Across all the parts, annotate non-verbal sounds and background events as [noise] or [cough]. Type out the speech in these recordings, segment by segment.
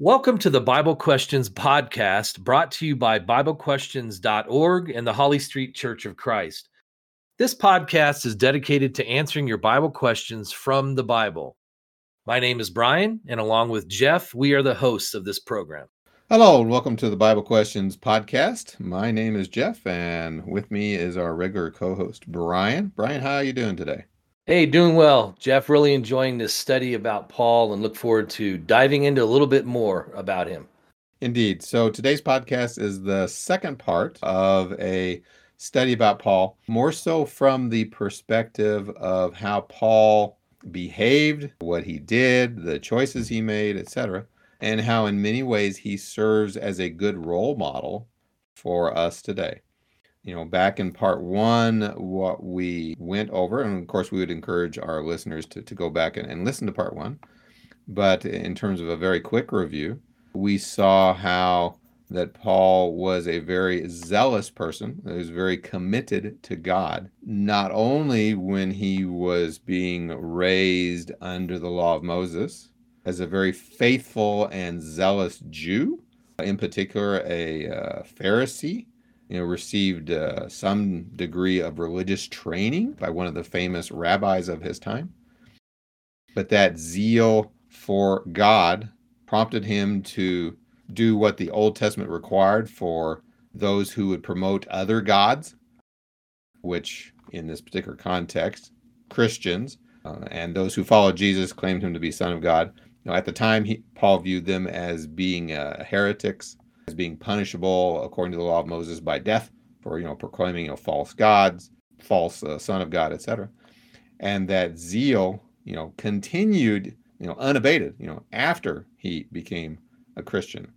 Welcome to the Bible Questions podcast brought to you by BibleQuestions.org and the Holly Street Church of Christ. This podcast is dedicated to answering your Bible questions from the Bible. My name is Brian, and along with Jeff, we are the hosts of this program. Hello, and welcome to the Bible Questions podcast. My name is Jeff, and with me is our regular co host, Brian. Brian, how are you doing today? Hey, doing well. Jeff, really enjoying this study about Paul and look forward to diving into a little bit more about him. Indeed. So today's podcast is the second part of a study about Paul, more so from the perspective of how Paul behaved, what he did, the choices he made, etc., and how in many ways he serves as a good role model for us today you know, back in part one, what we went over, and of course, we would encourage our listeners to, to go back and, and listen to part one. But in terms of a very quick review, we saw how that Paul was a very zealous person, he was very committed to God, not only when he was being raised under the law of Moses, as a very faithful and zealous Jew, in particular a uh, Pharisee you know, received uh, some degree of religious training by one of the famous rabbis of his time. But that zeal for God prompted him to do what the Old Testament required for those who would promote other gods, which in this particular context, Christians uh, and those who followed Jesus claimed him to be Son of God. You know, at the time, he, Paul viewed them as being uh, heretics as being punishable according to the law of Moses by death for you know proclaiming you know false gods, false uh, son of God, etc. And that zeal you know continued you know unabated you know after he became a Christian.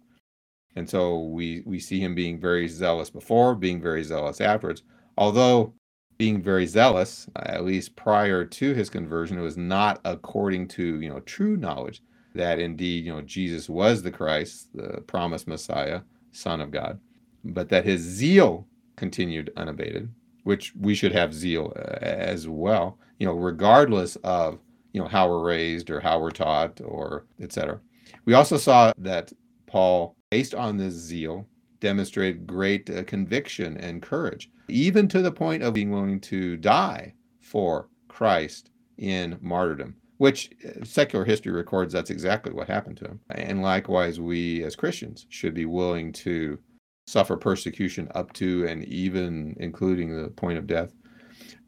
And so we we see him being very zealous before, being very zealous afterwards. Although being very zealous, at least prior to his conversion, it was not according to you know true knowledge that indeed, you know, Jesus was the Christ, the promised Messiah, Son of God, but that his zeal continued unabated, which we should have zeal uh, as well, you know, regardless of, you know, how we're raised or how we're taught or etc. We also saw that Paul, based on this zeal, demonstrated great uh, conviction and courage, even to the point of being willing to die for Christ in martyrdom which uh, secular history records that's exactly what happened to him. And likewise, we as Christians should be willing to suffer persecution up to and even including the point of death.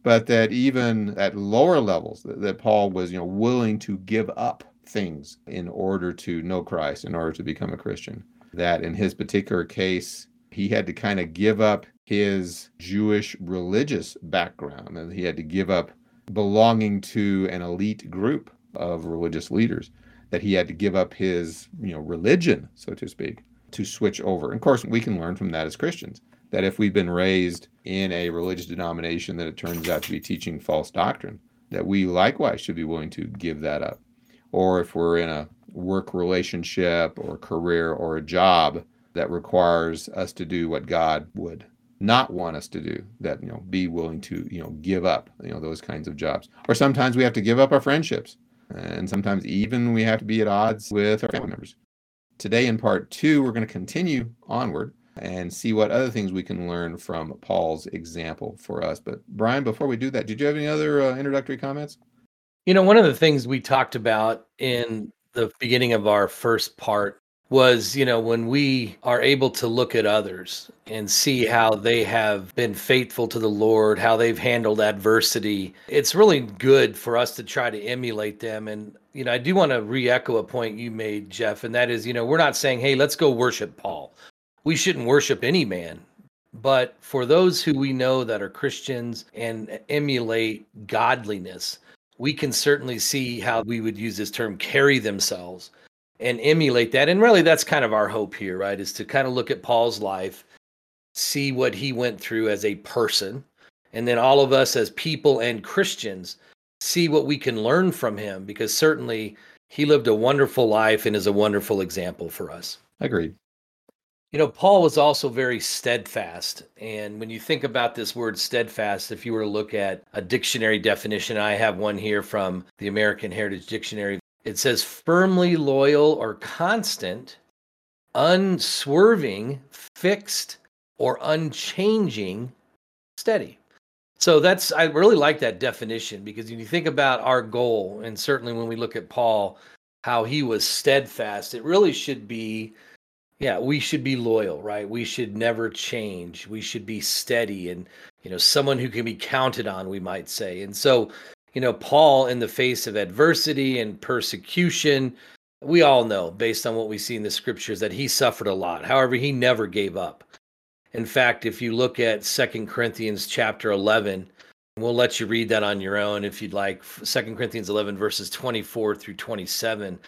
But that even at lower levels, that, that Paul was, you know, willing to give up things in order to know Christ, in order to become a Christian. That in his particular case, he had to kind of give up his Jewish religious background, and he had to give up belonging to an elite group of religious leaders that he had to give up his you know religion so to speak to switch over. And of course we can learn from that as christians that if we've been raised in a religious denomination that it turns out to be teaching false doctrine that we likewise should be willing to give that up. Or if we're in a work relationship or career or a job that requires us to do what god would not want us to do that you know be willing to you know give up you know those kinds of jobs. Or sometimes we have to give up our friendships. And sometimes even we have to be at odds with our family members. Today in part two we're going to continue onward and see what other things we can learn from paul's example for us. But brian before we do that did you have any other uh, introductory comments? You know one of the things we talked about in the beginning of our first part was, you know, when we are able to look at others and see how they have been faithful to the Lord, how they've handled adversity, it's really good for us to try to emulate them. And, you know, I do want to re echo a point you made, Jeff, and that is, you know, we're not saying, hey, let's go worship Paul. We shouldn't worship any man. But for those who we know that are Christians and emulate godliness, we can certainly see how we would use this term carry themselves and emulate that. And really, that's kind of our hope here, right? Is to kind of look at Paul's life, see what he went through as a person, and then all of us as people and Christians see what we can learn from him because certainly he lived a wonderful life and is a wonderful example for us. Agreed. You know, Paul was also very steadfast. And when you think about this word steadfast, if you were to look at a dictionary definition, I have one here from the American Heritage Dictionary it says firmly loyal or constant unswerving, fixed, or unchanging, steady. So that's I really like that definition because when you think about our goal, and certainly when we look at Paul, how he was steadfast, it really should be, yeah, we should be loyal, right? We should never change. We should be steady and you know someone who can be counted on, we might say. And so, you know, Paul in the face of adversity and persecution, we all know based on what we see in the scriptures that he suffered a lot. However, he never gave up. In fact, if you look at Second Corinthians chapter 11, we'll let you read that on your own if you'd like. Second Corinthians 11 verses 24 through 27.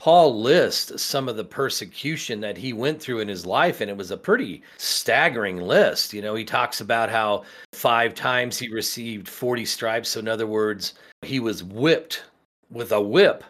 Paul lists some of the persecution that he went through in his life, and it was a pretty staggering list. You know, he talks about how five times he received 40 stripes. So, in other words, he was whipped with a whip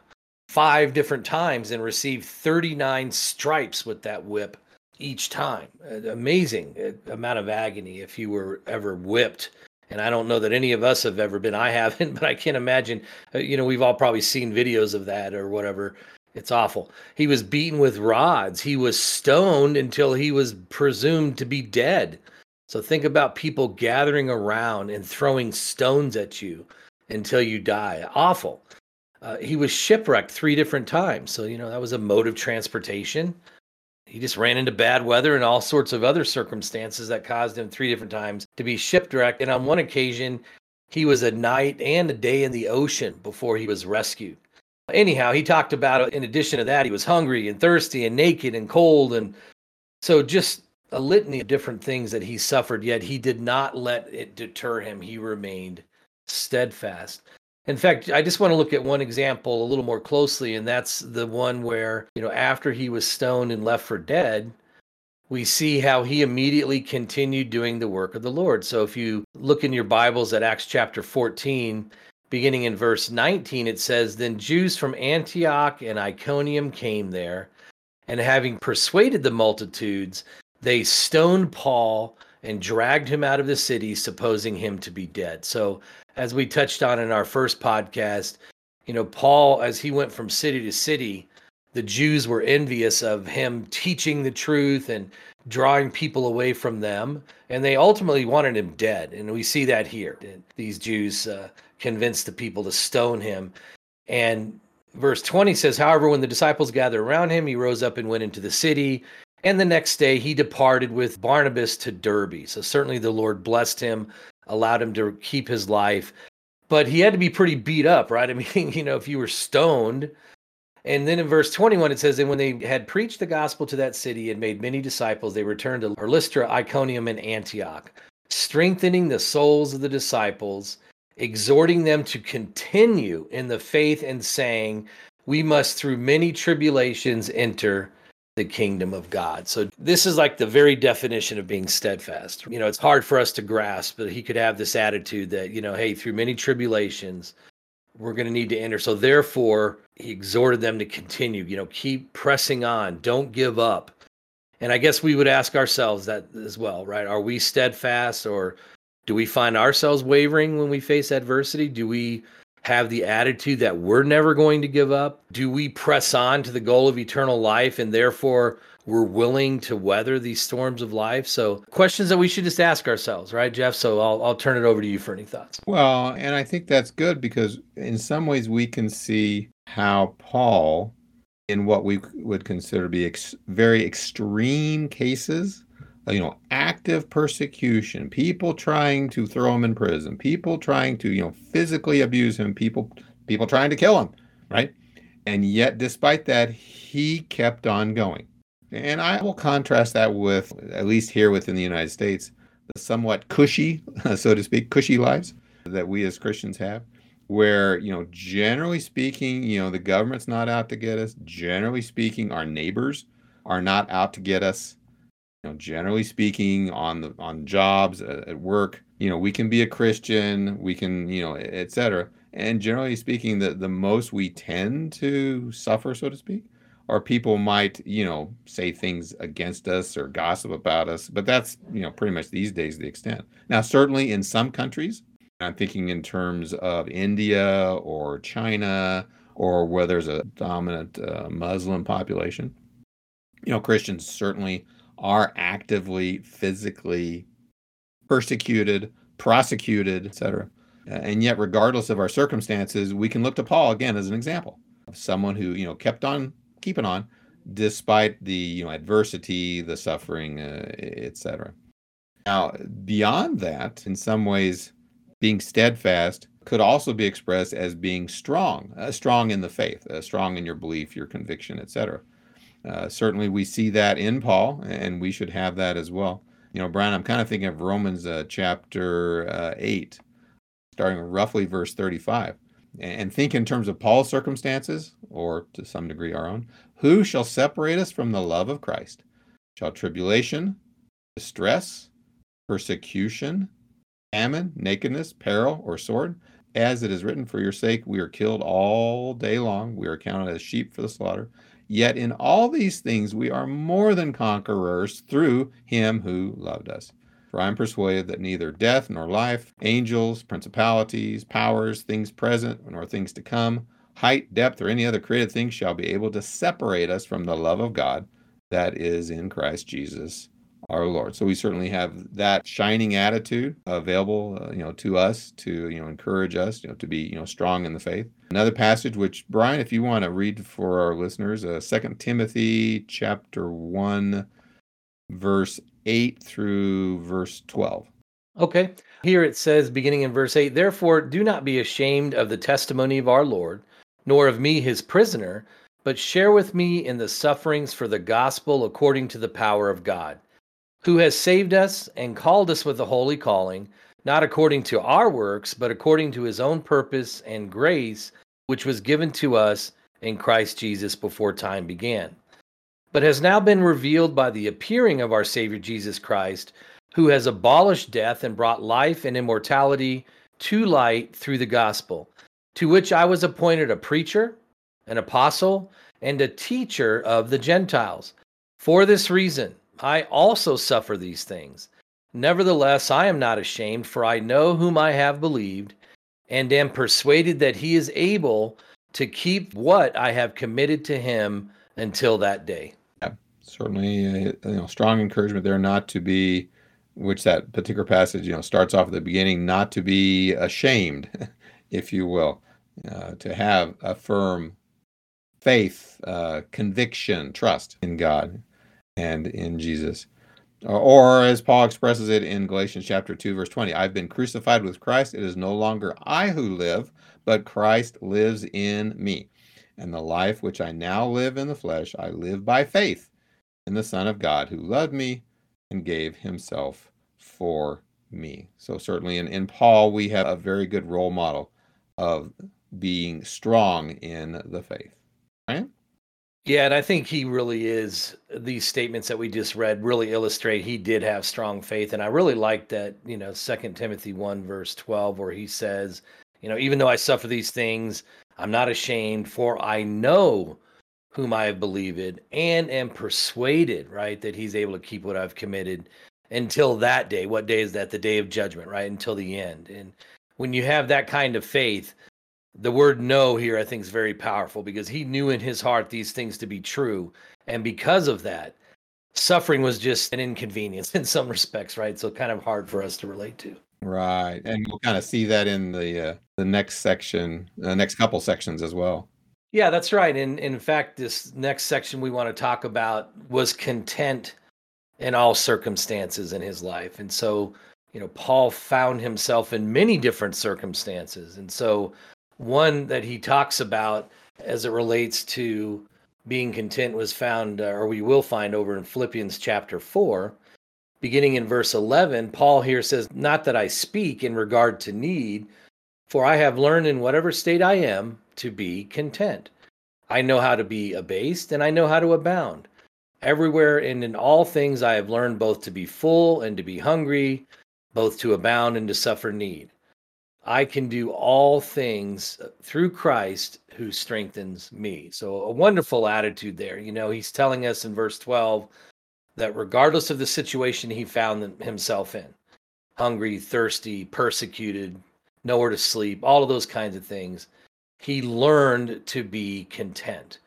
five different times and received 39 stripes with that whip each time. Amazing uh, amount of agony if you were ever whipped. And I don't know that any of us have ever been. I haven't, [laughs] but I can't imagine. Uh, you know, we've all probably seen videos of that or whatever. It's awful. He was beaten with rods. He was stoned until he was presumed to be dead. So think about people gathering around and throwing stones at you until you die. Awful. Uh, he was shipwrecked three different times. So, you know, that was a mode of transportation he just ran into bad weather and all sorts of other circumstances that caused him three different times to be shipwrecked. And on one occasion, he was a night and a day in the ocean before he was rescued. Anyhow, he talked about, in addition to that, he was hungry and thirsty and naked and cold. And so just a litany of different things that he suffered, yet he did not let it deter him. He remained steadfast. In fact, I just want to look at one example a little more closely, and that's the one where, you know, after he was stoned and left for dead, we see how he immediately continued doing the work of the Lord. So if you look in your Bibles at Acts chapter 14, beginning in verse 19, it says, Then Jews from Antioch and Iconium came there, and having persuaded the multitudes, they stoned Paul and dragged him out of the city, supposing him to be dead. So as we touched on in our first podcast, you know, Paul, as he went from city to city, the Jews were envious of him teaching the truth and drawing people away from them. And they ultimately wanted him dead. And we see that here. These Jews uh, convinced the people to stone him. And verse 20 says, However, when the disciples gathered around him, he rose up and went into the city. And the next day he departed with Barnabas to Derbe. So certainly the Lord blessed him allowed him to keep his life. But he had to be pretty beat up, right? [laughs] I mean, you know, if you were stoned. And then in verse 21, it says, And when they had preached the gospel to that city and made many disciples, they returned to Lystra, Iconium, and Antioch, strengthening the souls of the disciples, exhorting them to continue in the faith and saying, We must through many tribulations enter the kingdom of God. So this is like the very definition of being steadfast. You know, it's hard for us to grasp, but he could have this attitude that, you know, hey, through many tribulations, we're going to need to enter. So therefore, he exhorted them to continue, you know, keep pressing on, don't give up. And I guess we would ask ourselves that as well, right? Are we steadfast or do we find ourselves wavering when we face adversity? Do we have the attitude that we're never going to give up? Do we press on to the goal of eternal life and therefore we're willing to weather these storms of life? So, questions that we should just ask ourselves, right, Jeff? So, I'll, I'll turn it over to you for any thoughts. Well, and I think that's good because in some ways we can see how Paul, in what we would consider to be ex- very extreme cases, you know, active persecution, people trying to throw him in prison, people trying to, you know, physically abuse him, people people trying to kill him, right? And yet despite that, he kept on going. And I will contrast that with at least here within the United States, the somewhat cushy, [laughs] so to speak, cushy lives that we as Christians have where you know generally speaking you know the government's not out to get us. Generally speaking our neighbors are not out to get us. You know generally speaking on the on jobs at, at work you know we can be a christian we can you know etc and generally speaking the the most we tend to suffer so to speak or people might you know say things against us or gossip about us but that's you know pretty much these days the extent now certainly in some countries i'm thinking in terms of india or china or where there's a dominant uh, muslim population You know, Christians certainly are actively, physically persecuted, prosecuted, etc. And yet, regardless of our circumstances, we can look to Paul again as an example of someone who, you know, kept on keeping on despite the you know adversity, the suffering, uh, etc. Now, beyond that, in some ways, being steadfast could also be expressed as being strong, uh, strong in the faith, uh, strong in your belief, your conviction, etc. Uh, certainly, we see that in Paul, and we should have that as well. You know, Brian, I'm kind of thinking of Romans uh, chapter uh, 8, starting roughly verse 35 and think in terms of Paul's circumstances, or to some degree our own, who shall separate us from the love of Christ? Shall tribulation, distress, persecution, famine, nakedness, peril, or sword? As it is written, For your sake we are killed all day long, we are counted as sheep for the slaughter. Yet in all these things we are more than conquerors through him who loved us. For I am persuaded that neither death nor life, angels, principalities, powers, things present nor things to come, height, depth, or any other created thing shall be able to separate us from the love of God that is in Christ Jesus our Lord. So we certainly have that shining attitude available, uh, you know, to us to you know encourage us, you know, to be you know strong in the faith. Another passage, which Brian, if you want to read for our listeners, uh, Second Timothy chapter one, verse 8 through verse 12. Okay. Here it says, beginning in verse 8, Therefore do not be ashamed of the testimony of our Lord, nor of me his prisoner, but share with me in the sufferings for the gospel according to the power of God, who has saved us and called us with a holy calling, not according to our works, but according to his own purpose and grace, which was given to us in Christ Jesus before time began but has now been revealed by the appearing of our Savior Jesus Christ, who has abolished death and brought life and immortality to light through the gospel, to which I was appointed a preacher, an apostle, and a teacher of the Gentiles. For this reason, I also suffer these things. Nevertheless, I am not ashamed, for I know whom I have believed, and am persuaded that he is able to keep what I have committed to him until that day certainly uh, you know strong encouragement there not to be which that particular passage you know starts off at the beginning not to be ashamed [laughs] if you will uh, to have a firm faith uh, conviction trust in god and in jesus. Or as paul expresses it in galatians chapter 2 verse 20 i've been crucified with christ. It is no longer i who live but christ lives in me. And the life which i now live in the flesh i live by faith in the Son of God who loved me and gave himself for me. So, certainly in, in Paul, we have a very good role model of being strong in the faith. Right? Yeah, and I think he really is. These statements that we just read really illustrate he did have strong faith. And I really like that, you know, Second Timothy 1, verse 12, where he says, you know, even though I suffer these things, I'm not ashamed, for I know whom I believe in and am persuaded, right, that he's able to keep what I've committed until that day. What day is that? The day of judgment, right? Until the end. And when you have that kind of faith, the word know here I think is very powerful because he knew in his heart these things to be true. And because of that, suffering was just an inconvenience [laughs] in some respects, right? So kind of hard for us to relate to. Right. And we'll kind of see that in the uh, the next section, the next couple sections as well. Yeah, that's right. And in fact, this next section we want to talk about was content in all circumstances in his life. And so, you know, Paul found himself in many different circumstances. And so, one that he talks about as it relates to being content was found, uh, or we will find over in Philippians chapter 4, beginning in verse 11. Paul here says, Not that I speak in regard to need, for I have learned in whatever state I am to be content. I know how to be abased and I know how to abound. Everywhere and in all things I have learned both to be full and to be hungry, both to abound and to suffer need. I can do all things uh, through Christ who strengthens me. So, a wonderful attitude there. You know, he's telling us in verse 12 that regardless of the situation he found himself in hungry, thirsty, persecuted, nowhere to sleep, all of those kinds of things he learned to be content.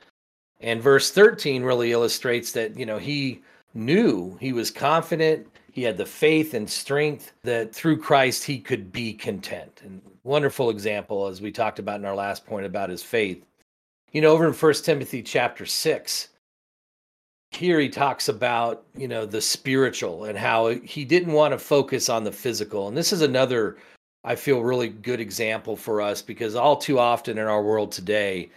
And verse 13 really illustrates that, you know, he knew, he was confident, he had the faith and strength that through Christ he could be content. And wonderful example, as we talked about in our last point about his faith. You know, over in First Timothy chapter 6, here he talks about you know the spiritual and how he didn't want to focus on the physical and this is another i feel really good example for us because all too often in our world today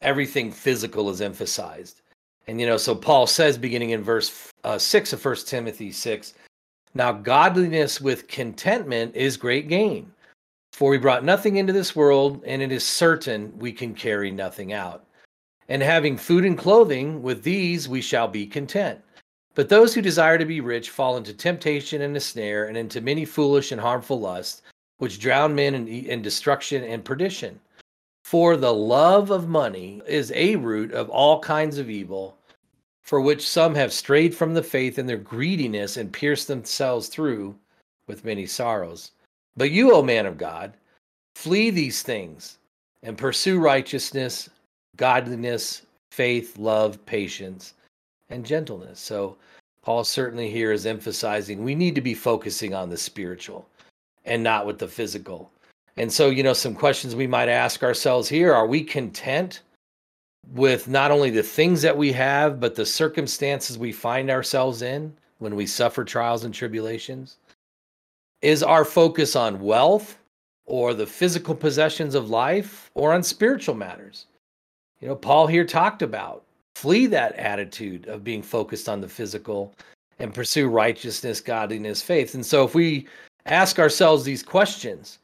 everything physical is emphasized. And you know so paul says beginning in verse uh, 6 of first timothy 6 now godliness with contentment is great gain. For we brought nothing into this world and it is certain we can carry nothing out. And having food and clothing, with these we shall be content. But those who desire to be rich fall into temptation and a snare, and into many foolish and harmful lusts, which drown men in, in destruction and perdition. For the love of money is a root of all kinds of evil, for which some have strayed from the faith in their greediness and pierced themselves through with many sorrows. But you, O man of God, flee these things and pursue righteousness, godliness, faith, love, patience, and gentleness. So, Paul certainly here is emphasizing we need to be focusing on the spiritual and not with the physical. And so, you know, some questions we might ask ourselves here are we content with not only the things that we have, but the circumstances we find ourselves in when we suffer trials and tribulations? Is our focus on wealth or the physical possessions of life or on spiritual matters? you know, Paul here talked about. Flee that attitude of being focused on the physical and pursue righteousness, godliness, faith. And so if we ask ourselves these questions,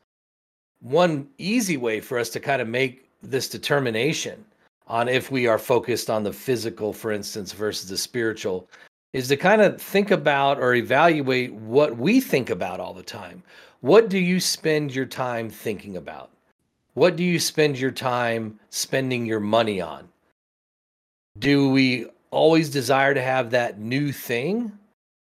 one easy way for us to kind of make this determination on if we are focused on the physical, for instance, versus the spiritual, is to kind of think about or evaluate what we think about all the time. What do you spend your time thinking about? What do you spend your time spending your money on? Do we always desire to have that new thing?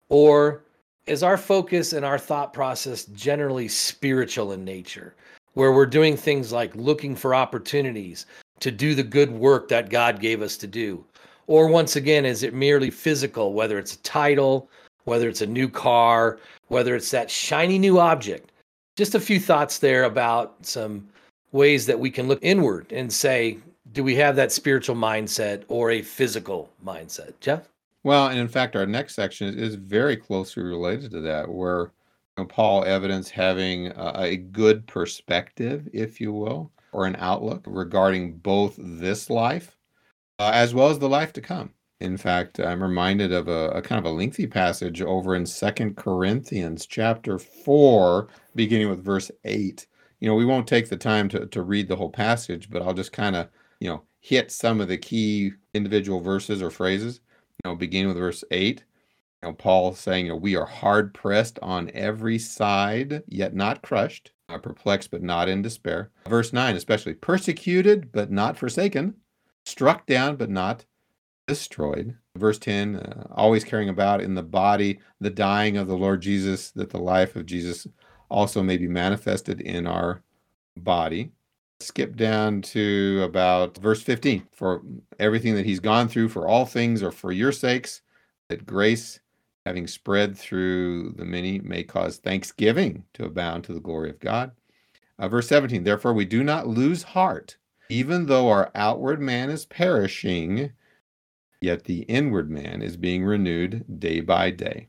Or is our focus and our thought process generally spiritual in nature, where we're doing things like looking for opportunities to do the good work that God gave us to do? Or once again, is it merely physical, whether it's a title, whether it's a new car, whether it's that shiny new object? Just a few thoughts there about some ways that we can look inward and say, do we have that spiritual mindset or a physical mindset? Jeff? Well, and in fact, our next section is very closely related to that, where you know, Paul evidence having a, a good perspective, if you will, or an outlook regarding both this life uh, as well as the life to come. In fact, I'm reminded of a, a, kind of a lengthy passage over in Second Corinthians chapter 4, beginning with verse 8 you know, we won't take the time to, to read the whole passage, but I'll just kind of, you know, hit some of the key individual verses or phrases. You know, beginning with verse 8, you know, Paul saying, you know, we are hard pressed on every side, yet not crushed, are perplexed, but not in despair. Verse 9, especially persecuted, but not forsaken, struck down, but not destroyed. Verse 10, uh, always carrying about in the body the dying of the Lord Jesus, that the life of Jesus also may be manifested in our body. Skip down to about verse 15 for everything that he's gone through, for all things or for your sakes, that grace, having spread through the many, may cause thanksgiving to abound to the glory of God. Uh, verse 17, therefore we do not lose heart, even though our outward man is perishing, yet the inward man is being renewed day by day.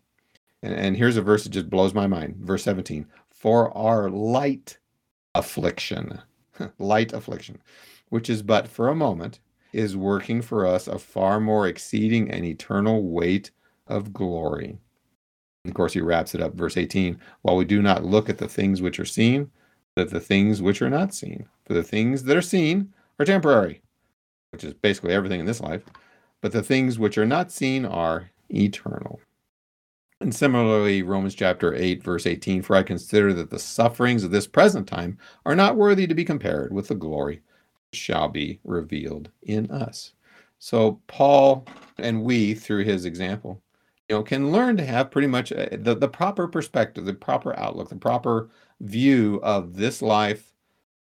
And, and here's a verse that just blows my mind. Verse 17 for our light affliction, [laughs] light affliction, which is but for a moment, is working for us a far more exceeding and eternal weight of glory. And of course, he wraps it up, verse 18 while we do not look at the things which are seen, but the things which are not seen. For the things that are seen are temporary, which is basically everything in this life, but the things which are not seen are eternal. And similarly, Romans chapter 8, verse 18 For I consider that the sufferings of this present time are not worthy to be compared with the glory which shall be revealed in us. So, Paul and we, through his example, you know, can learn to have pretty much a, the, the proper perspective, the proper outlook, the proper view of this life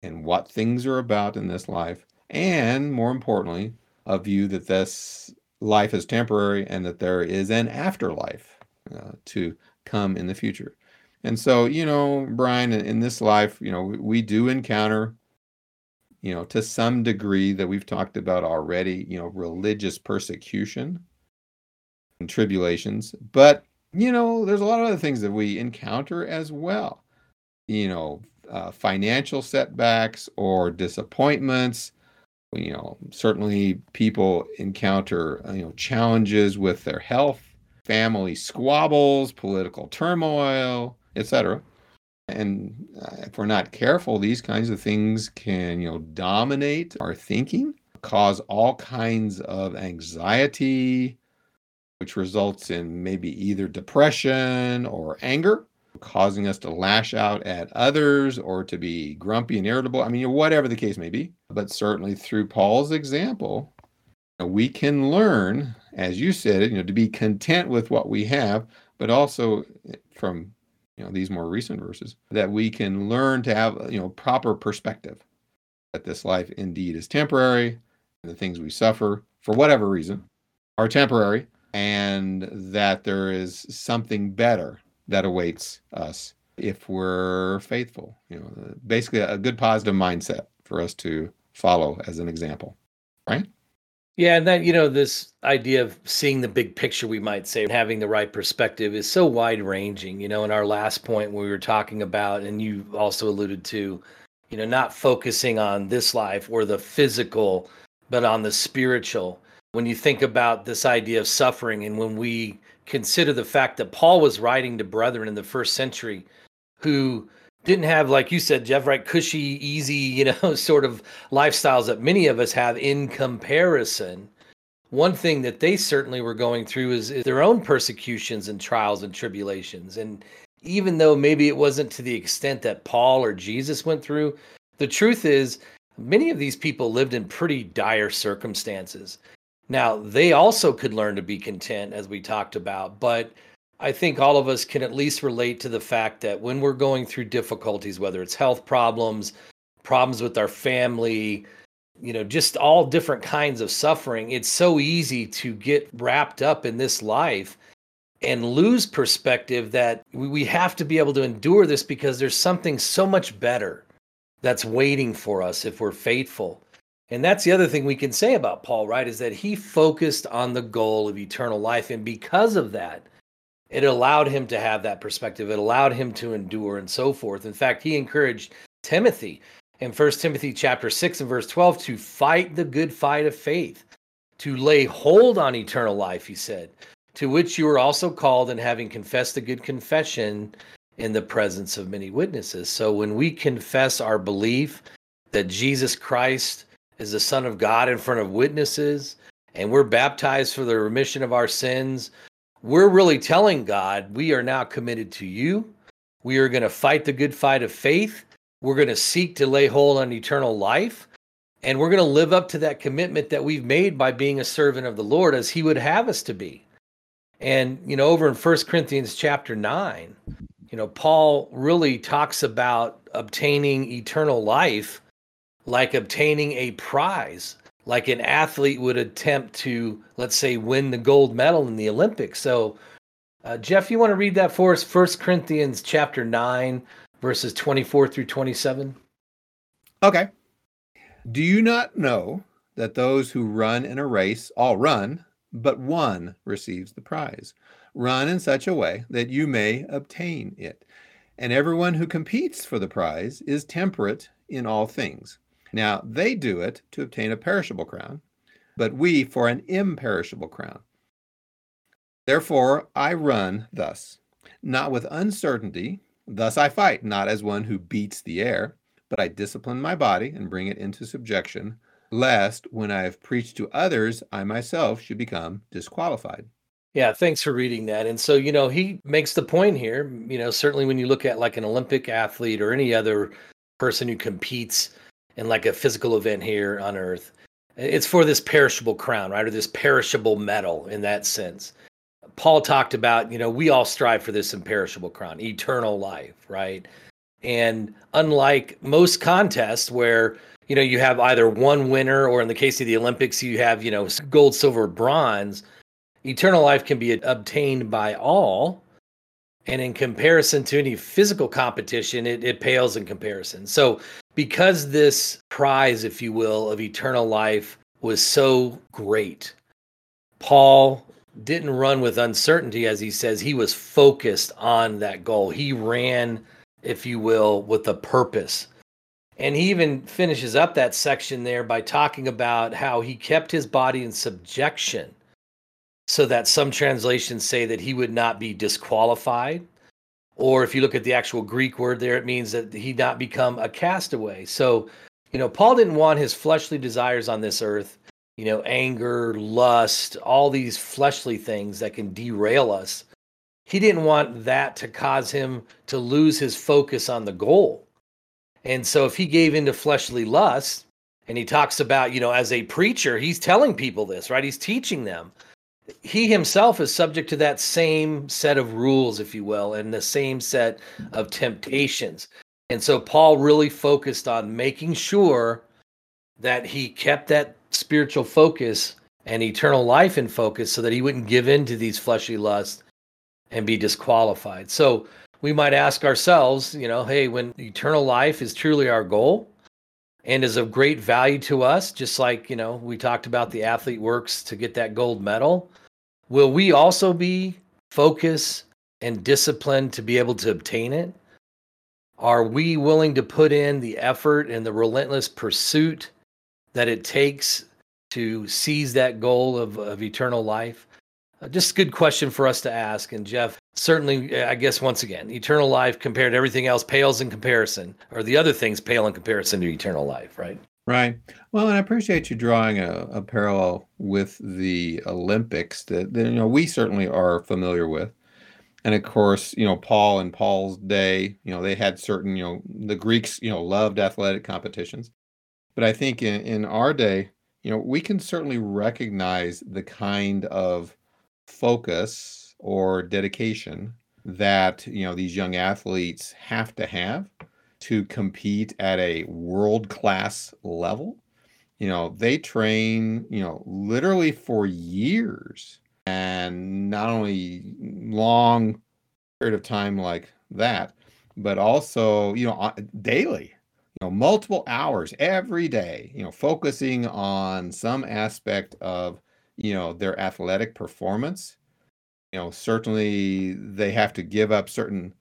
and what things are about in this life, and more importantly, a view that this life is temporary and that there is an afterlife uh, to come in the future. And so, you know, Brian, in, this life, you know, we, do encounter, you know, to some degree that we've talked about already, you know, religious persecution and tribulations. But, you know, there's a lot of other things that we encounter as well. You know, uh, financial setbacks or disappointments. You know, certainly people encounter, you know, challenges with their health, family squabbles, political turmoil, etc. And uh, if we're not careful, these kinds of things can, you know, dominate our thinking, cause all kinds of anxiety, which results in maybe either depression or anger, causing us to lash out at others or to be grumpy and irritable. I mean, whatever the case may be. But certainly through Paul's example, we can learn, as you said, you know, to be content with what we have, but also eh, from you know these more recent verses that we can learn to have you know proper perspective. That this life indeed is temporary the things we suffer for whatever reason are temporary and that there is something better that awaits us if we're faithful you know basically a good positive mindset for us to follow as an example right yeah, and that you know this idea of seeing the big picture, we might say, having the right perspective is so wide ranging. You know, in our last point we were talking about, and you also alluded to, you know, not focusing on this life or the physical, but on the spiritual. When you think about this idea of suffering, and when we consider the fact that Paul was writing to brethren in the first century who didn't have like you said jeff right cushy easy you know [laughs] sort of lifestyles that many of us have in comparison. One thing that they certainly were going through is, is, their own persecutions and trials and tribulations. And even though maybe it wasn't to the extent that paul or jesus went through the truth is many of these people lived in pretty dire circumstances. Now they also could learn to be content as we talked about but I think all of us can at least relate to the fact that when we're going through difficulties, whether it's health problems, problems with our family, you know, just all different kinds of suffering, it's so easy to get wrapped up in this life and lose perspective that we have to be able to endure this because there's something so much better that's waiting for us if we're faithful. And that's the other thing we can say about Paul, right? Is that he focused on the goal of eternal life. And because of that, it allowed him to have that perspective. It allowed him to endure and so forth. In fact he encouraged timothy in 1 timothy chapter 6 and verse 12 to fight the good fight of faith to lay hold on eternal life he said to which you are also called and having confessed the good confession in the presence of many witnesses. So when we confess our belief that jesus christ is the son of god in front of witnesses and we're baptized for the remission of our sins we're really telling God, we are now committed to you. We are going to fight the good fight of faith. We're going to seek to lay hold on eternal life. And we're going to live up to that commitment that we've made by being a servant of the Lord as he would have us to be. And, you know, over in First Corinthians chapter 9, you know, Paul really talks about obtaining eternal life like obtaining a prize like an athlete would attempt to, let's say, win the gold medal in the Olympics. So, uh, Jeff, you want to read that for us? First Corinthians chapter nine, verses twenty-four through twenty-seven. Okay. Do you not know that those who run in a race all run, but one receives the prize? Run in such a way that you may obtain it. And everyone who competes for the prize is temperate in all things. Now, they do it to obtain a perishable crown, but we for an imperishable crown. Therefore, I run thus, not with uncertainty. Thus I fight, not as one who beats the air, but I discipline my body and bring it into subjection, lest when I have preached to others, I myself should become disqualified. Yeah, thanks for reading that. And so, you know, he makes the point here, you know, certainly when you look at like an Olympic athlete or any other person who competes in like a physical event here on earth. It's for this perishable crown, right? Or this perishable medal in that sense. Paul talked about, you know, we all strive for this imperishable crown, eternal life, right? And unlike most contests where you know, you have either one winner or in the case of the Olympics, you have, you know, gold, silver, bronze. Eternal life can be obtained by all. And in comparison to any physical competition, it, it pales in comparison. So, because this prize, if you will, of eternal life was so great, Paul didn't run with uncertainty, as he says. He was focused on that goal. He ran, if you will, with a purpose. And he even finishes up that section there by talking about how he kept his body in subjection so that some translations say that he would not be disqualified. Or if you look at the actual Greek word there, it means that he not become a castaway. So, you know, Paul didn't want his fleshly desires on this earth, you know, anger, lust, all these fleshly things that can derail us. He didn't want that to cause him to lose his focus on the goal and so if he gave into fleshly lust, and he talks about, you know, as a preacher, he's telling people this, right? He's teaching them. He himself is subject to that same set of rules, if you will, and the same set of temptations. And so Paul really focused on making sure that he kept that spiritual focus and eternal life in focus so that he wouldn't give in to these fleshly lusts and be disqualified. So we might ask ourselves, you know, hey, when eternal life is truly our goal and is of great value to us, just like, you know, we talked about the athlete works to get that gold medal, will we also be focused and disciplined to be able to obtain it? Are we willing to put in the effort and the relentless pursuit that it takes to seize that goal of, of eternal life? Uh, just a good question for us to ask. And Jeff, certainly, I guess once again, eternal life compared to everything else pales in comparison, or the other things pale in comparison to eternal life, right? Right. Well, and I appreciate you drawing a, a parallel with the Olympics that, that, you know we certainly are familiar with. And of course, you know, Paul and Paul's day, you know, they had certain, you know, the Greeks, you know, loved athletic competitions. But I think in, in our day, you know, we can certainly recognize the kind of focus or dedication that you know these young athletes have to have to compete at a world class level. You know they train you know literally for years and not only long period of time like that but also you know daily you know multiple hours every day you know focusing on some aspect of you know their athletic performance you know certainly they have to give up certain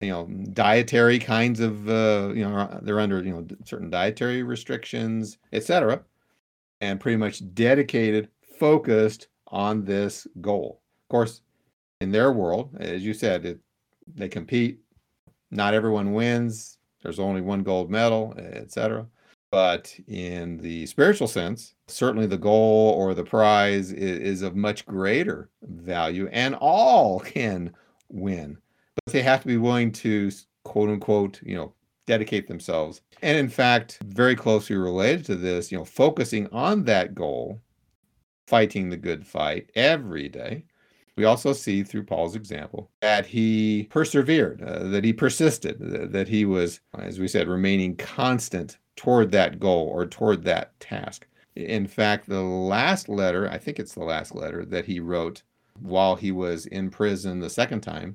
you know dietary kinds of uh, you know they're under you know certain dietary restrictions etc and pretty much dedicated focused on this goal. Of course in their world as you said it, they compete not everyone wins there's only one gold medal etc but in the spiritual sense, certainly the goal or the prize is, is, of much greater value, and all [laughs] can win. But they have to be willing to, quote unquote, you know, dedicate themselves. And in fact, very closely related to this, you know, focusing on that goal, fighting the good fight every day. We also see through Paul's example that he persevered, uh, that he persisted, that he was, as we said, remaining constant toward that goal or toward that task. In fact, the last letter, I think it's the last letter that he wrote while he was in prison the second time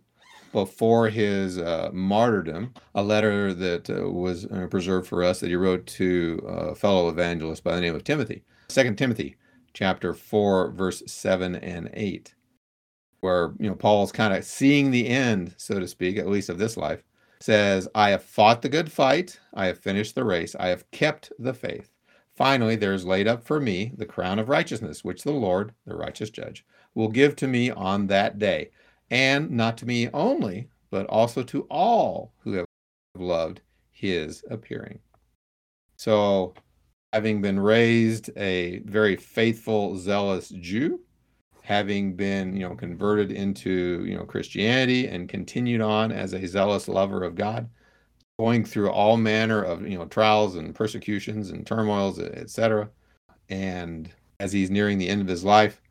before his uh, martyrdom, a letter that uh, was uh, preserved for us that he wrote to a fellow evangelist by the name of Timothy. Second Timothy chapter 4 verse 7 and 8 where you know Paul's kind of seeing the end so to speak at least of this life says, I have fought the good fight, I have finished the race, I have kept the faith. Finally, there is laid up for me the crown of righteousness, which the Lord, the righteous judge, will give to me on that day, and not to me only, but also to all who have loved his appearing. So, having been raised a very faithful, zealous Jew, having been, you know, converted into, you know, Christianity and continued on as a zealous lover of God, going through all manner of, you know, trials and persecutions and turmoils, etc. And as he's nearing the end of his life,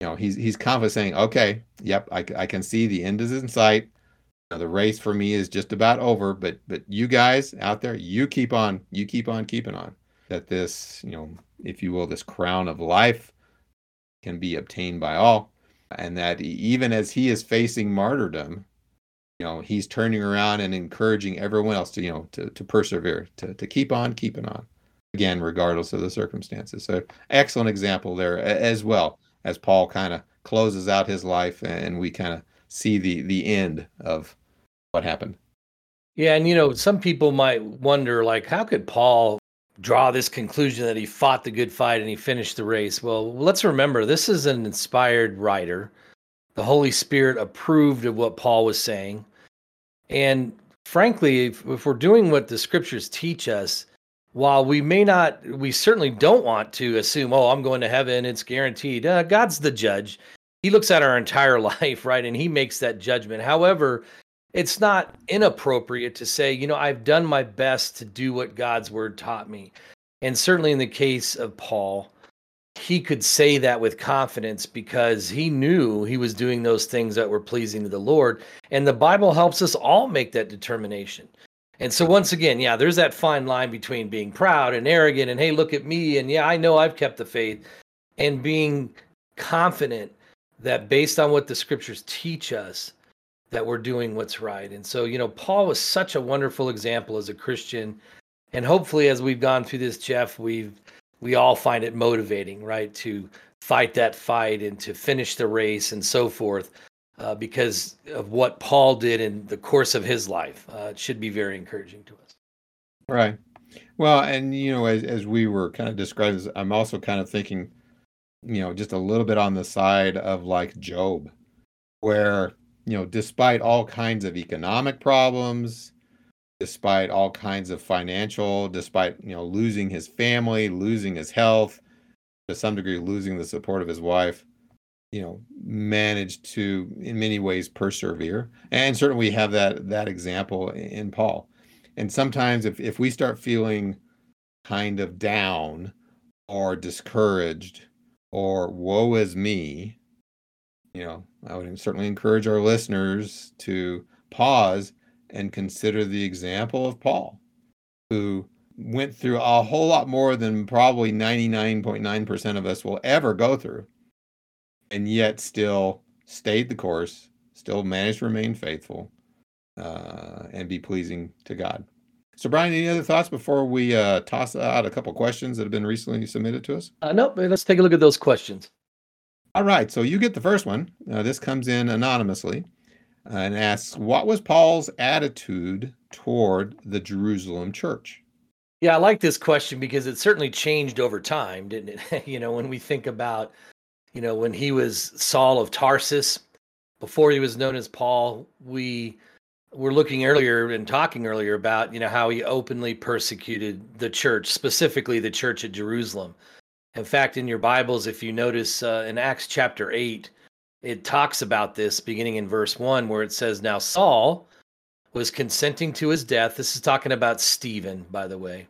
you know, he's he's confident saying, "Okay, yep, I, I can see the end is in sight. Know, the race for me is just about over. But but you guys out there, you keep on, you keep on keeping on, that this, you know, if you will, this crown of life can be obtained by all, and that even as he is facing martyrdom, you know, he's turning around and encouraging everyone else to, you know, to, to persevere, to, to keep on keeping on, again, regardless of the circumstances. So, excellent example there as well as Paul kind of closes out his life and we kind of see the the end of what happened. Yeah, and you know, some people might wonder like how could Paul draw this conclusion that he fought the good fight and he finished the race? Well, let's remember this is an inspired writer. The Holy Spirit approved of what Paul was saying. And frankly, if, if we're doing what the scriptures teach us, while we may not, we certainly don't want to assume, oh, I'm going to heaven, it's guaranteed. Uh, God's the judge. He looks at our entire [laughs] life, right? And he makes that judgment. However, it's not inappropriate to say, you know, I've done my best to do what God's word taught me. And certainly in the case of Paul, he could say that with confidence because he knew he was doing those things that were pleasing to the Lord. And the Bible helps us all make that determination. And so, once again, yeah, there's that fine line between being proud and arrogant and, hey, look at me. And yeah, I know I've kept the faith and being confident that based on what the scriptures teach us, that we're doing what's right. And so, you know, Paul was such a wonderful example as a Christian. And hopefully, as we've gone through this, Jeff, we've we all find it motivating, right, to fight that fight and to finish the race and so forth, uh, because of what Paul did in the course of his life. Uh, it should be very encouraging to us. Right. Well, and you know, as as we were kind of describing, I'm also kind of thinking, you know, just a little bit on the side of like Job, where you know, despite all kinds of economic problems, despite all kinds of financial, despite, you know, losing his family, losing his health, to some degree losing the support of his wife, you know, managed to in many ways persevere. And certainly we have that that example in Paul. And sometimes if if we start feeling kind of down or discouraged or woe is me, you know, I would certainly encourage our listeners to pause and consider the example of Paul, who went through a whole lot more than probably 99.9% of us will ever go through, and yet still stayed the course, still managed to remain faithful, uh, and be pleasing to God. So, Brian, any other thoughts before we uh, toss out a couple questions that have been recently submitted to us? Uh, nope. Let's take a look at those questions. All right, so you get the first one. Uh, this comes in anonymously uh, and asks, What was Paul's attitude toward the Jerusalem church? Yeah, I like this question because it certainly changed over time, didn't it? [laughs] you know, when we think about, you know, when he was Saul of Tarsus, before he was known as Paul, we were looking earlier and talking earlier about, you know, how he openly persecuted the church, specifically the church at Jerusalem. In fact, in your Bibles, if you notice uh, in Acts chapter 8, it talks about this beginning in verse 1, where it says, Now Saul was consenting to his death. This is talking about Stephen, by the way.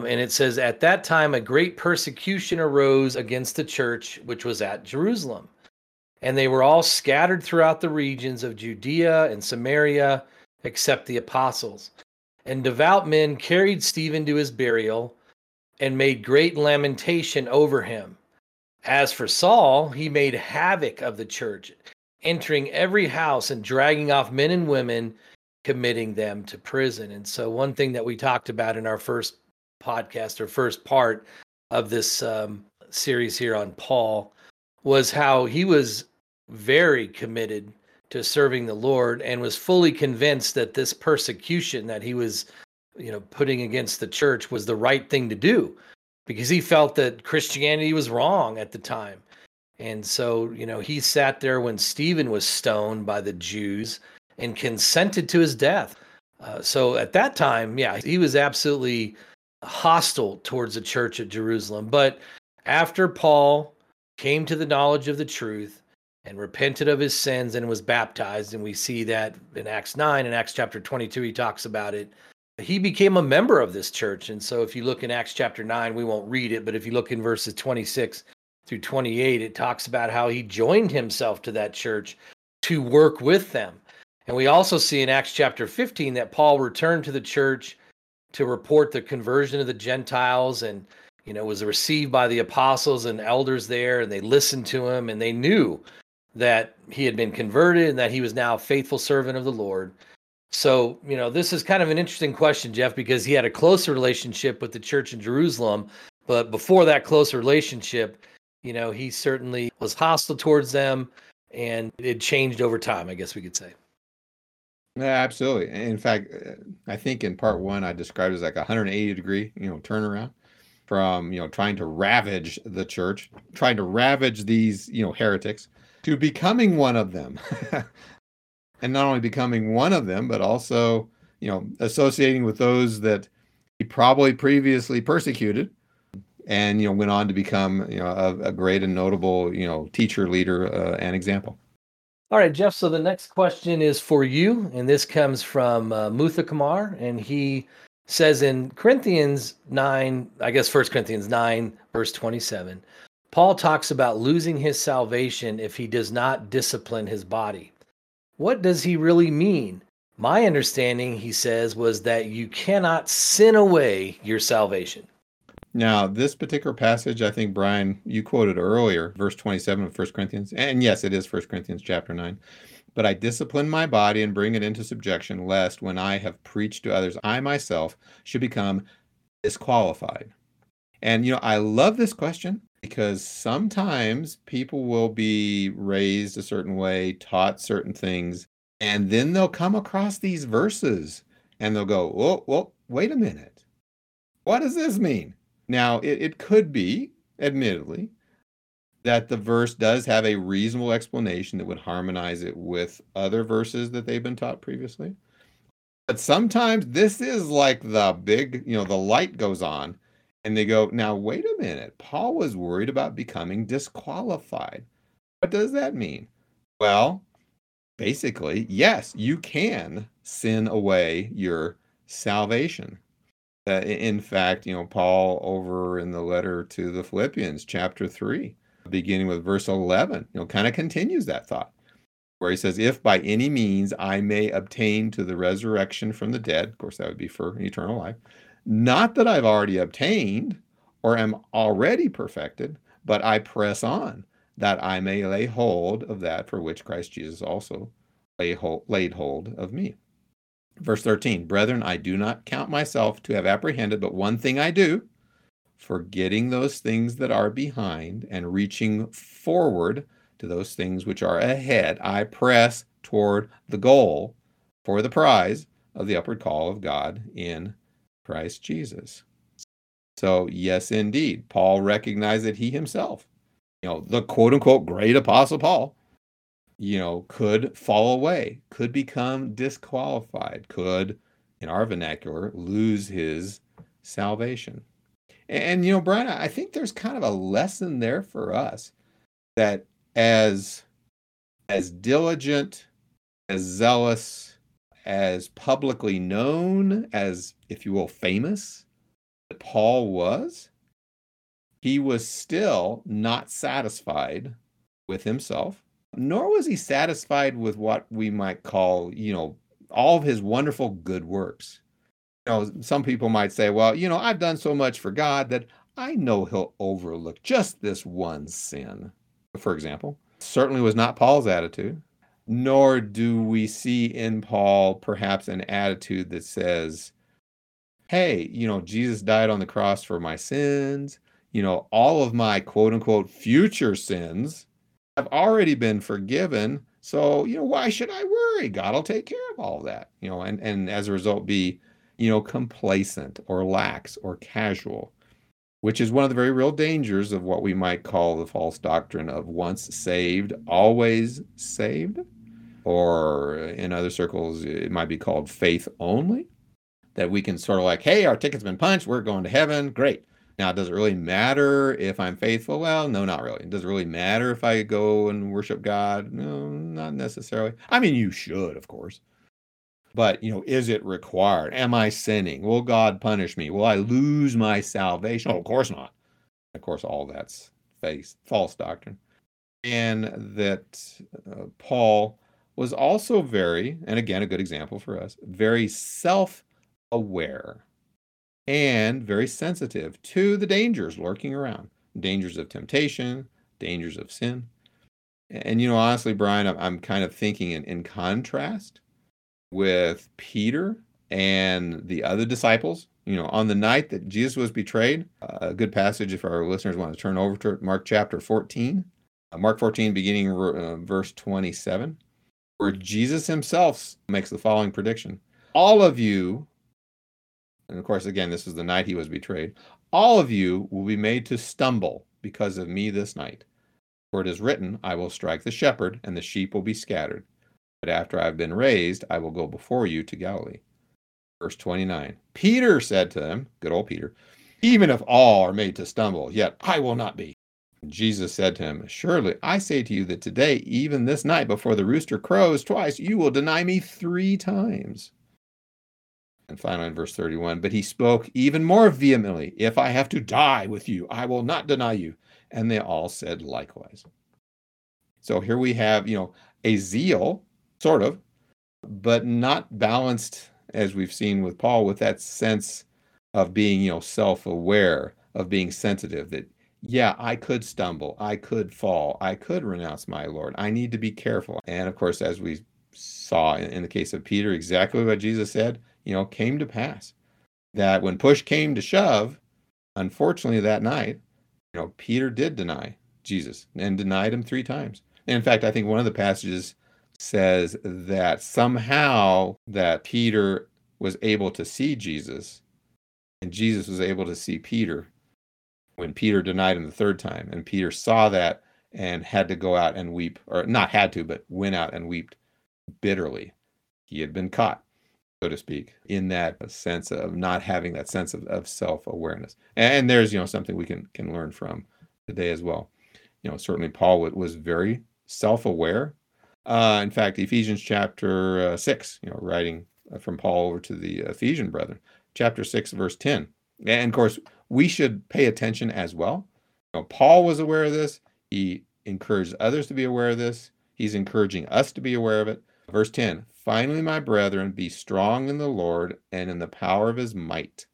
And it says, At that time, a great persecution arose against the church, which was at Jerusalem. And they were all scattered throughout the regions of Judea and Samaria, except the apostles. And devout men carried Stephen to his burial and made great lamentation over him. As for Saul, he made havoc of the church, entering every house and dragging off men and women, committing them to prison. And so, one thing that we talked about in our first podcast or first part of this um, series here on Paul was how he was very committed to serving the Lord and was fully convinced that this persecution that he was you know putting against the church was the right thing to do because he felt that Christianity was wrong at the time. And so, you know, he sat there when Stephen was stoned by the Jews and consented to his death. Uh, so at that time, yeah, he was absolutely hostile towards the church at Jerusalem. But after Paul came to the knowledge of the truth and repented of his sins and was baptized, and we see that in Acts 9 and Acts chapter 22, he talks about it he became a member of this church. And so if you look in Acts chapter 9, we won't read it, but if you look in verses 26 through 28, it talks about how he joined himself to that church to work with them. And we also see in Acts chapter 15 that Paul returned to the church to report the conversion of the Gentiles and you know was received by the apostles and elders there and they listened to him and they knew that he had been converted and that he was now a faithful servant of the Lord. So, you know, this is kind of an interesting question, Jeff, because he had a closer relationship with the church in Jerusalem. But before that close relationship, you know, he certainly was hostile towards them and it changed over time, I guess we could say. Yeah, absolutely. In fact, I think in part one, I described as like a 180 degree, you know, turnaround from, you know, trying to ravage the church, trying to ravage these, you know, heretics to becoming one of them. [laughs] and not only becoming one of them, but also, you know, associating with those that he probably previously persecuted and, you know, went on to become, you know, a, a great and notable, you know, teacher, leader, uh, and example. All right, Jeff. So the next question is for you, and this comes from uh, Mutha Kumar, and he says in Corinthians 9, I guess First Corinthians 9, verse 27, Paul talks about losing his salvation if he does not discipline his body. What does he really mean? My understanding, he says, was that you cannot sin away your salvation. Now, this particular passage, I think, Brian, you quoted earlier, verse 27 of 1 Corinthians. And yes, it is 1 Corinthians chapter 9. But I discipline my body and bring it into subjection, lest when I have preached to others, I myself should become disqualified. And, you know, I love this question because sometimes people will be raised a certain way, taught certain things, and then they'll come across these verses and they'll go, "Oh, well, wait a minute. What does this mean?" Now, it, it could be, admittedly, that the verse does have a reasonable explanation that would harmonize it with other verses that they've been taught previously. But sometimes this is like the big, you know, the light goes on and they go, now, wait a minute. Paul was worried about becoming disqualified. What does that mean? Well, basically, yes, you can sin away your salvation. Uh, in fact, you know, Paul over in the letter to the Philippians, chapter 3, beginning with verse 11, you know, kind of continues that thought where he says, If by any means I may obtain to the resurrection from the dead, of course, that would be for eternal life, not that I've already obtained or am already perfected, but I press on that I may lay hold of that for which Christ Jesus also laid hold of me. Verse 13 Brethren, I do not count myself to have apprehended, but one thing I do, forgetting those things that are behind and reaching forward to those things which are ahead, I press toward the goal for the prize of the upward call of God in Christ Jesus. So, yes, indeed, Paul recognized that he himself, you know, the quote unquote great apostle Paul, you know, could fall away, could become disqualified, could, in our vernacular, lose his salvation. And, and, you know, Brian, I think there's kind of a lesson there for us that as as diligent, as zealous, as publicly known, as, if you will, famous that Paul was, he was still not satisfied with himself, nor was he satisfied with what we might call, you know, all of his wonderful good works. You know, some people might say, well, you know, I've done so much for God that I know he'll overlook just this one sin, for example. Certainly was not Paul's attitude nor do we see in Paul perhaps an attitude that says, hey, you know, Jesus died on the cross for my sins. You know, all of my quote unquote future sins have already been forgiven. So, you know, why should I worry? God will take care of all of that, you know, and, and as a result be, you know, complacent or lax or casual, which is one of the very real dangers of what we might call the false doctrine of once saved, always saved or in other circles, it might be called faith only. That we can sort of like, hey, our ticket's been punched, we're going to heaven, great. Now, does it really matter if I'm faithful? Well, no, not really. Does it really matter if I go and worship God? No, not necessarily. I mean, you should, of course. But, you know, is it required? Am I sinning? Will God punish me? Will I lose my salvation? Oh, of course not. Of course, all that's faith, false doctrine. And that uh, Paul was also very, and again, a good example for us, very self aware. and very sensitive to the dangers lurking around dangers of temptation, dangers of sin. And, you know, honestly, Brian, I'm, kind of thinking in, in contrast with Peter and the other disciples. You know, on the night that Jesus was betrayed, a good passage if our listeners want to turn over to Mark chapter 14, uh, Mark 14, beginning uh, verse 27, where Jesus himself makes the following prediction All of you, and of course, again, this is the night he was betrayed, all of you will be made to stumble because of me this night. For it is written, I will strike the shepherd, and the sheep will be scattered. But after I have been raised, I will go before you to Galilee. Verse 29 Peter said to them, good old Peter, even if all are made to stumble, yet I will not be. Jesus said to him, Surely I say to you that today, even this night, before the rooster crows twice, you will deny me three times. And finally, in verse 31, but he spoke even more vehemently, If I have to die with you, I will not deny you. And they all said likewise. So here we have, you know, a zeal, sort of, but not balanced, as we've seen with Paul, with that sense of being, you know, self aware, of being sensitive that yeah, I could stumble, I could fall, I could renounce my Lord. I need to be careful. And of course, as we saw in, the case of Peter, exactly what Jesus said, you know, came to pass. That when push came to shove, unfortunately that night, you know, Peter did deny Jesus and denied him three times. And in fact, I think one of the passages says that somehow that Peter was able to see Jesus and Jesus was able to see Peter when Peter denied him the third time. And Peter saw that and had to go out and weep, or not had to, but went out and wept bitterly. He had been caught, so to speak, in that sense of not having that sense of, of self-awareness. And there's, you know, something we can can learn from today as well. You know, certainly Paul was very self-aware. Uh, in fact, Ephesians chapter uh, six, you know, writing from Paul over to the Ephesian brethren, chapter six, verse ten. And of course, we should pay attention as well. You know, Paul was aware of this. He encouraged others to be aware of this. He's encouraging us to be aware of it. Verse 10 Finally, my brethren, be strong in the Lord and in the power of his might.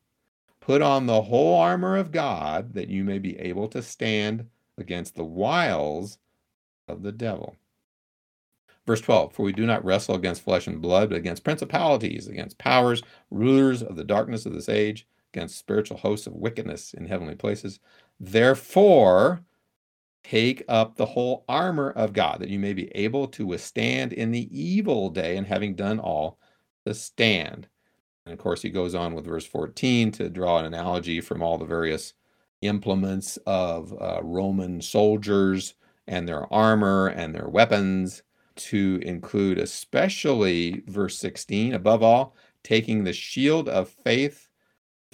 Put on the whole armor of God that you may be able to stand against the wiles of the devil. Verse 12 For we do not wrestle against flesh and blood, but against principalities, against powers, rulers of the darkness of this age against spiritual hosts of wickedness in heavenly places. Therefore, take up the whole armor of God, that you may be able to withstand in the evil day, and having done all, to stand. And of course, he goes on with verse 14 to draw an analogy from all the various implements of uh, Roman soldiers and their armor and their weapons, to include especially verse 16, above all, taking the shield of faith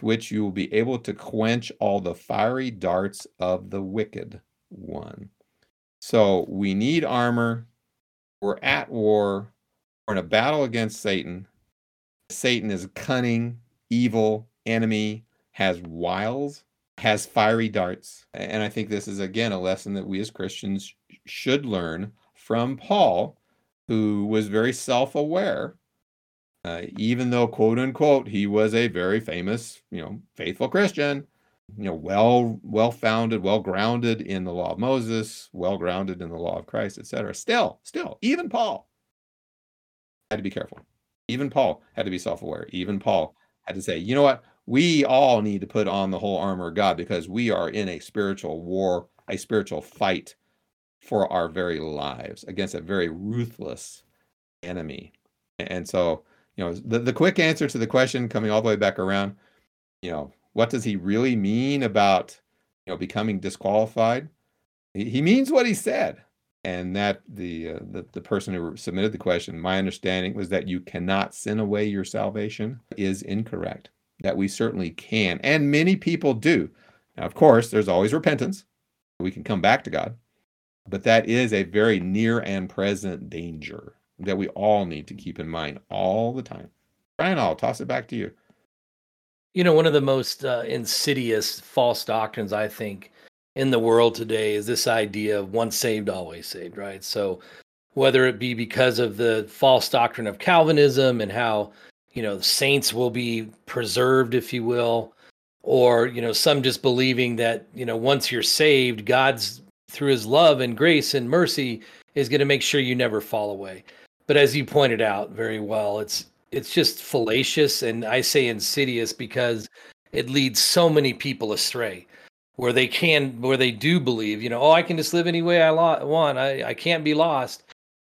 which you will be able to quench all the fiery darts of the wicked one. So we need armor. We're at war. We're in a battle against Satan. Satan is cunning, evil, enemy, has wiles, has fiery darts. And I think this is, again, a lesson that we as Christians should learn from Paul, who was very self aware uh, even though quote unquote he was a very famous you know faithful christian you know well well founded well grounded in the law of moses well grounded in the law of christ etc still still even paul had to be careful. Even paul had to be self-aware. Even paul had to say you know what? We all need to put on the whole armor of god because we are in a spiritual war a spiritual fight for our very lives against a very ruthless enemy. And so you know the, the quick answer to the question coming all the way back around you know what does he really mean about you know becoming disqualified? He, he means what he said. And that the, uh, the the person who submitted the question my understanding was that you cannot sin away your salvation is incorrect that we certainly can and many people do. Now of course there's always repentance. We can come back to god but that is a very near and present danger that we all need to keep in mind all the time. Brian, I'll toss it back to you. You know, one of the most uh, insidious false doctrines, I think, in the world today is this idea of once saved, always saved, right? So, whether it be because of the false doctrine of Calvinism and how, you know, saints will be preserved, if you will, or you know some just believing that you know once you're saved god's through his love and grace and mercy is going to make sure you never fall away but as you pointed out very well it's it's just fallacious and i say insidious because it leads so many people astray where they can where they do believe you know oh i can just live any way i want. I, I can't be lost.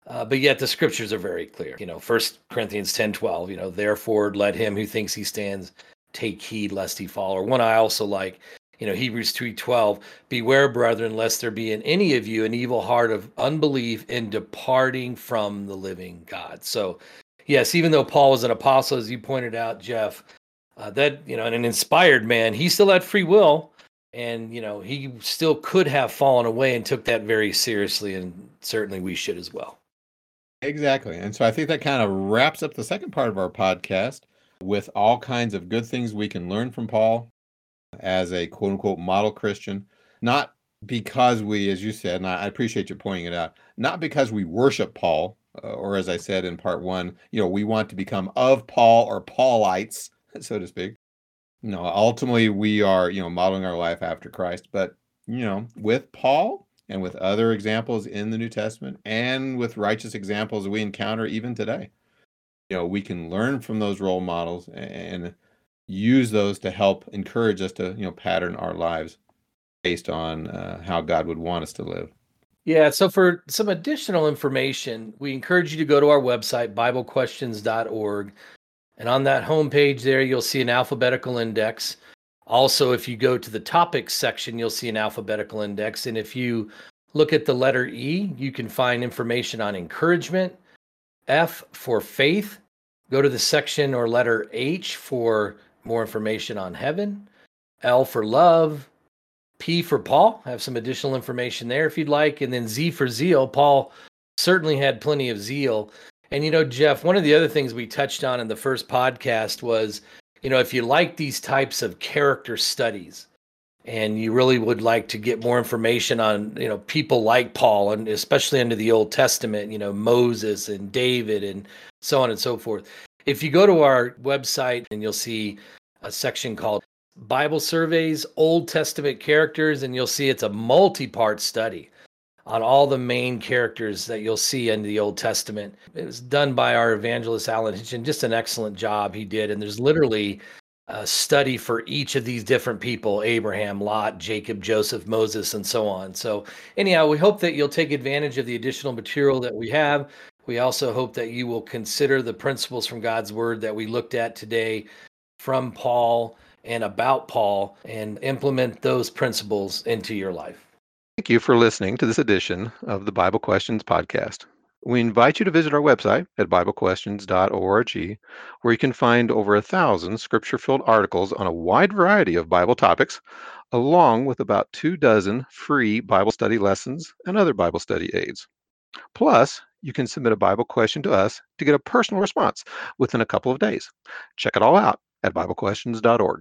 Uh, but yet the scriptures are very clear you know first corinthians 10 12 you know therefore let him who thinks he stands take heed lest he fall. Or one i also like you know hebrews 3.12 beware brethren lest there be in any of you an evil heart of unbelief in departing from the living god. So yes even though paul was an apostle as you pointed out jeff uh, that you know and an inspired man he still had free will and you know he still could have fallen away and took that very seriously and certainly we should as well. Exactly and so i think that kind of wraps up the second part of our podcast with all kinds of good things we can learn from paul as a quote unquote model Christian, not because we, as you said, and I appreciate you pointing it out, not because we worship Paul, uh, or as I said in part one, you know, we want to become of Paul or Paulites, [laughs] so to speak. No, ultimately we are, you know, modeling our life after Christ. But, you know, with Paul and with other examples in the New Testament and with righteous examples we encounter even today, you know, we can learn from those role models and use those to help encourage us to you know pattern our lives based on uh, how God would want us to live. Yeah, so for some additional information, we encourage you to go to our website, BibleQuestions.org. And on that homepage there, you'll see an alphabetical index. Also, if you go to the topics section, you'll see an alphabetical index. And if you look at the letter E, you can find information on encouragement, F for faith. Go to the section or letter H for more information on heaven. L for love. P for Paul. Have some additional information there if you'd like. And then Z for zeal. Paul certainly had plenty of zeal. And, you know, Jeff, one of the other things we touched on in the first podcast was, you know, if you like these types of character studies and you really would like to get more information on, you know, people like Paul and especially under the Old Testament, you know, Moses and David and so on and so forth, if you go to our website and you'll see a section called Bible Surveys, Old Testament Characters, and you'll see it's a multi part study on all the main characters that you'll see in the Old Testament. It was done by our evangelist Alan Hitchin, just an excellent job he did. And there's literally a study for each of these different people Abraham, Lot, Jacob, Joseph, Moses, and so on. So, anyhow, we hope that you'll take advantage of the additional material that we have. We also hope that you will consider the principles from God's word that we looked at today from Paul and about Paul and implement those principles into your life. Thank you for listening to this edition of the Bible Questions Podcast. We invite you to visit our website at BibleQuestions.org, where you can find over a thousand scripture filled articles on a wide variety of Bible topics, along with about two dozen free Bible study lessons and other Bible study aids. Plus, you can submit a Bible question to us to get a personal response within a couple of days. Check it all out at BibleQuestions.org.